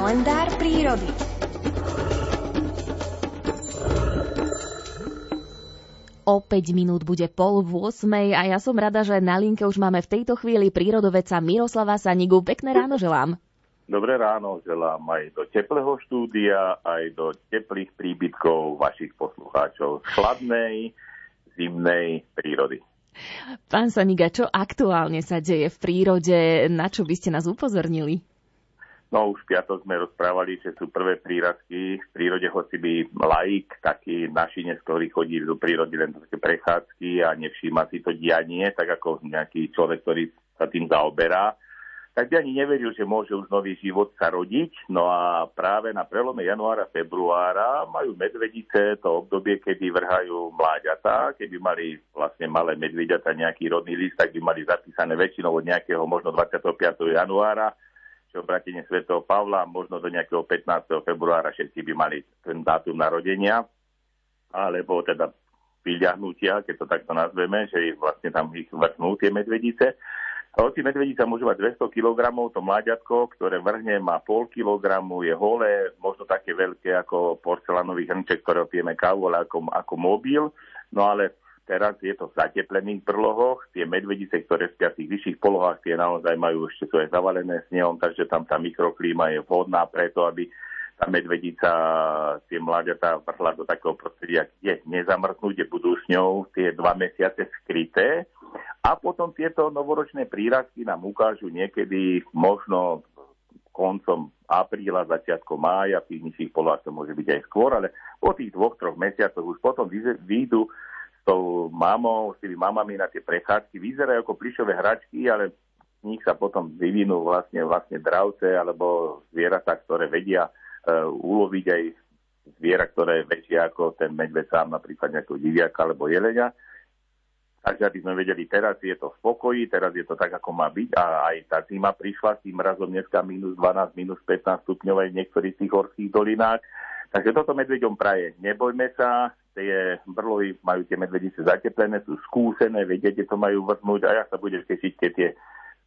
Kalendár prírody. O 5 minút bude pol v 8 a ja som rada, že na linke už máme v tejto chvíli prírodoveca Miroslava Sanigu. Pekné ráno želám. Dobré ráno želám aj do teplého štúdia, aj do teplých príbytkov vašich poslucháčov z chladnej, zimnej prírody. Pán Saniga, čo aktuálne sa deje v prírode? Na čo by ste nás upozornili? No už v piatok sme rozprávali, že sú prvé prírazky v prírode, hoci by laik, taký našinec, ktorý chodí do prírody len také prechádzky a nevšíma si to dianie, tak ako nejaký človek, ktorý sa tým zaoberá, tak by ani neveril, že môže už nový život sa rodiť. No a práve na prelome januára, februára majú medvedice to obdobie, kedy vrhajú mláďatá. Keby mali vlastne malé medvediata nejaký rodný list, tak by mali zapísané väčšinou od nejakého možno 25. januára čo obratenie svätého Pavla, možno do nejakého 15. februára všetci by mali ten dátum narodenia, alebo teda vyľahnutia, keď to takto nazveme, že vlastne tam ich vrhnú tie medvedice. Hoci medvedica môžu mať 200 kg, to mláďatko, ktoré vrhne, má pol kilogramu, je holé, možno také veľké ako porcelánový hrnček, ktorého pijeme kávu, ale ako, ako mobil. No ale Teraz je to v zateplených brlohoch. Tie medvedice, ktoré spia v tých vyšších polohách, tie naozaj majú ešte aj zavalené snehom, takže tam tá mikroklíma je vhodná preto, aby tá medvedica tie mláďatá vrhla do takého prostredia, kde nezamrznú, kde budú s ňou tie dva mesiace skryté. A potom tieto novoročné prírazky nám ukážu niekedy možno koncom apríla, začiatkom mája, v tých nižších polohách to môže byť aj skôr, ale po tých dvoch, troch mesiacoch už potom výjdu tou mamou, s tými mamami na tie prechádzky. Vyzerajú ako plišové hračky, ale z nich sa potom vyvinú vlastne, vlastne dravce alebo zvieratá, ktoré vedia uh, uloviť aj zviera, ktoré je väčšie ako ten medveď sám, napríklad nejakého diviaka alebo jelenia. Takže aby sme vedeli, teraz je to v pokoji, teraz je to tak, ako má byť a aj tá zima prišla s tým mrazom dneska minus 12, minus 15 stupňov aj v niektorých tých horských dolinách. Takže toto medveďom praje. Nebojme sa, tie brlohy majú tie medvedice zateplené, sú skúsené, vedia, kde to majú vrhnúť a ja sa budem tešiť, keď tie,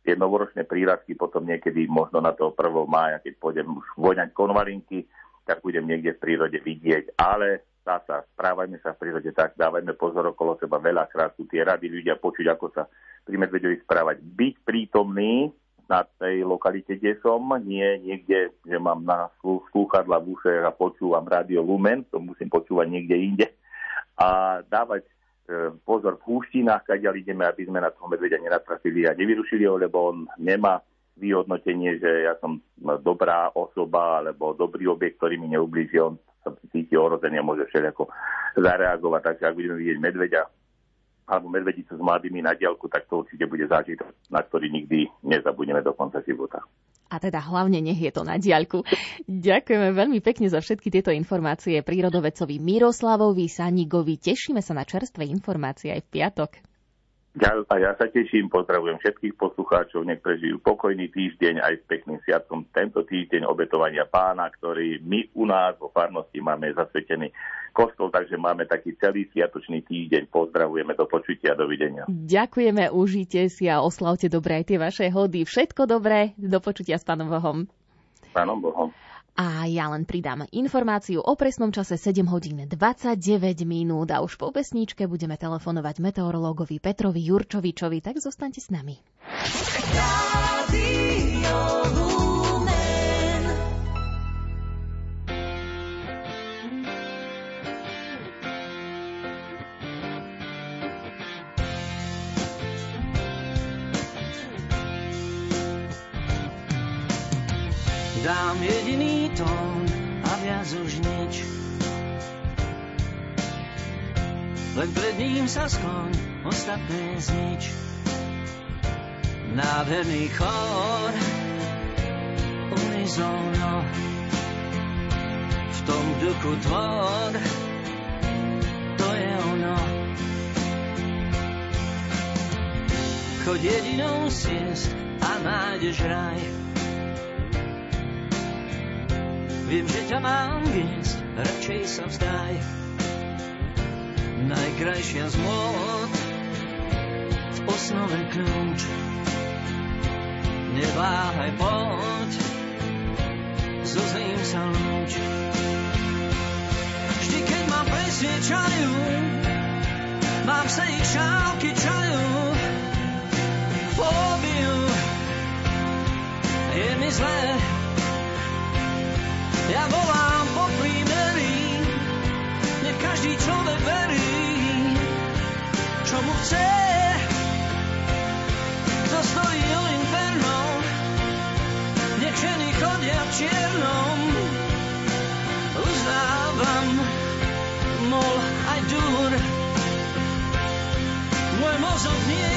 tie novoročné prírazky potom niekedy možno na toho 1. mája, keď pôjdem už voňať konvalinky, tak budem niekde v prírode vidieť. Ale dá sa, správajme sa v prírode tak, dávajme pozor okolo seba, veľakrát sú tie rady ľudia počuť, ako sa pri medveďovi správať. Byť prítomný na tej lokalite, kde som, nie niekde, že mám na slúchadla v uše a počúvam rádio Lumen, to musím počúvať niekde inde a dávať e, pozor v húštinách, kadiaľ ideme, aby sme na toho medvedia nenatrafili a nevyrušili ho, lebo on nemá vyhodnotenie, že ja som dobrá osoba alebo dobrý objekt, ktorý mi neublíži, on sa cíti ohrozený a môže všelijako zareagovať. Takže ak budeme vidieť medveďa alebo medvedicu s mladými na diálku, tak to určite bude zážitok, na ktorý nikdy nezabudneme do konca života a teda hlavne nech je to na diaľku. Ďakujeme veľmi pekne za všetky tieto informácie prírodovecovi Miroslavovi Sanigovi. Tešíme sa na čerstvé informácie aj v piatok. Ja, a ja sa teším, pozdravujem všetkých poslucháčov, nech prežijú pokojný týždeň aj s pekným sviatkom tento týždeň obetovania pána, ktorý my u nás vo farnosti máme zasvetený kostol, takže máme taký celý sviatočný týždeň. Pozdravujeme, do počutia, dovidenia. Ďakujeme, užite si a oslavte dobre aj tie vaše hody. Všetko dobré, do počutia s pánom Bohom. Pánom Bohom. A ja len pridám informáciu o presnom čase 7 hodín 29 minút a už po pesničke budeme telefonovať meteorológovi Petrovi Jurčovičovi, tak zostaňte s nami. Radio dám jediný tón a viac už nič. Len pred ním sa skloň, ostatné znič. Nádherný chor, unizóno, v tom duchu tvor, to je ono. Choď jedinou siest a nájdeš raj, Viem, že ťa mám viesť, radšej sa vzdaj. Najkrajšia z môd, v osnove kľúč. Neváhaj, poď, so zlým sa lúč. Vždy, keď ma presviečajú, mám sa ich šálky čajú, fóbiu, je mi zlé. Ja volám po prímerí, nech každý človek verí, čo mu chce. To stojí o inferno, nech ženy chodia v čiernom. Uznávam, mol aj dur, môj mozog nie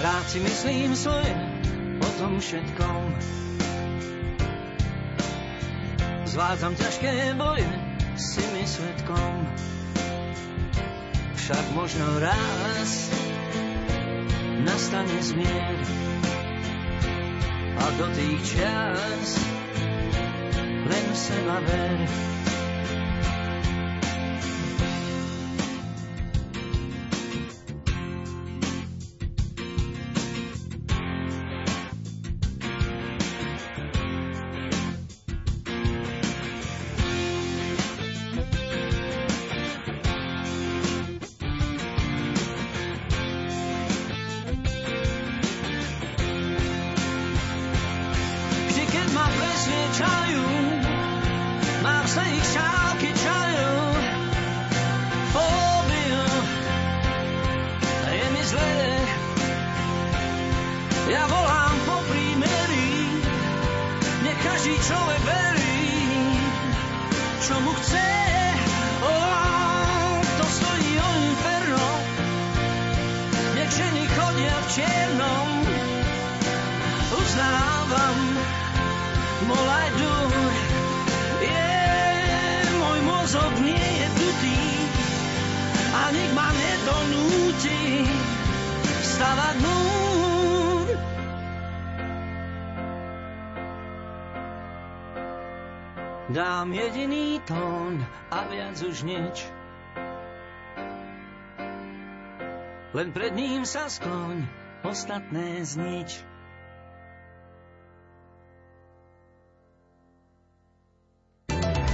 Rád si myslím svoje o tom všetkom. Zvádzam ťažké boje si mi svetkom. Však možno raz nastane zmier a do tých čas len seba ver. Mám sa ich šálky čajú. Fóbiu, je mi zlé. Ja volám po prímerí, nech každý človek verí, čo mu chce. Mol aj dur. Je, môj mozog nie je dutý a nedonúti stavať múr. Dám jediný tón a viac už nič. Len pred ním sa skloň, ostatné znič.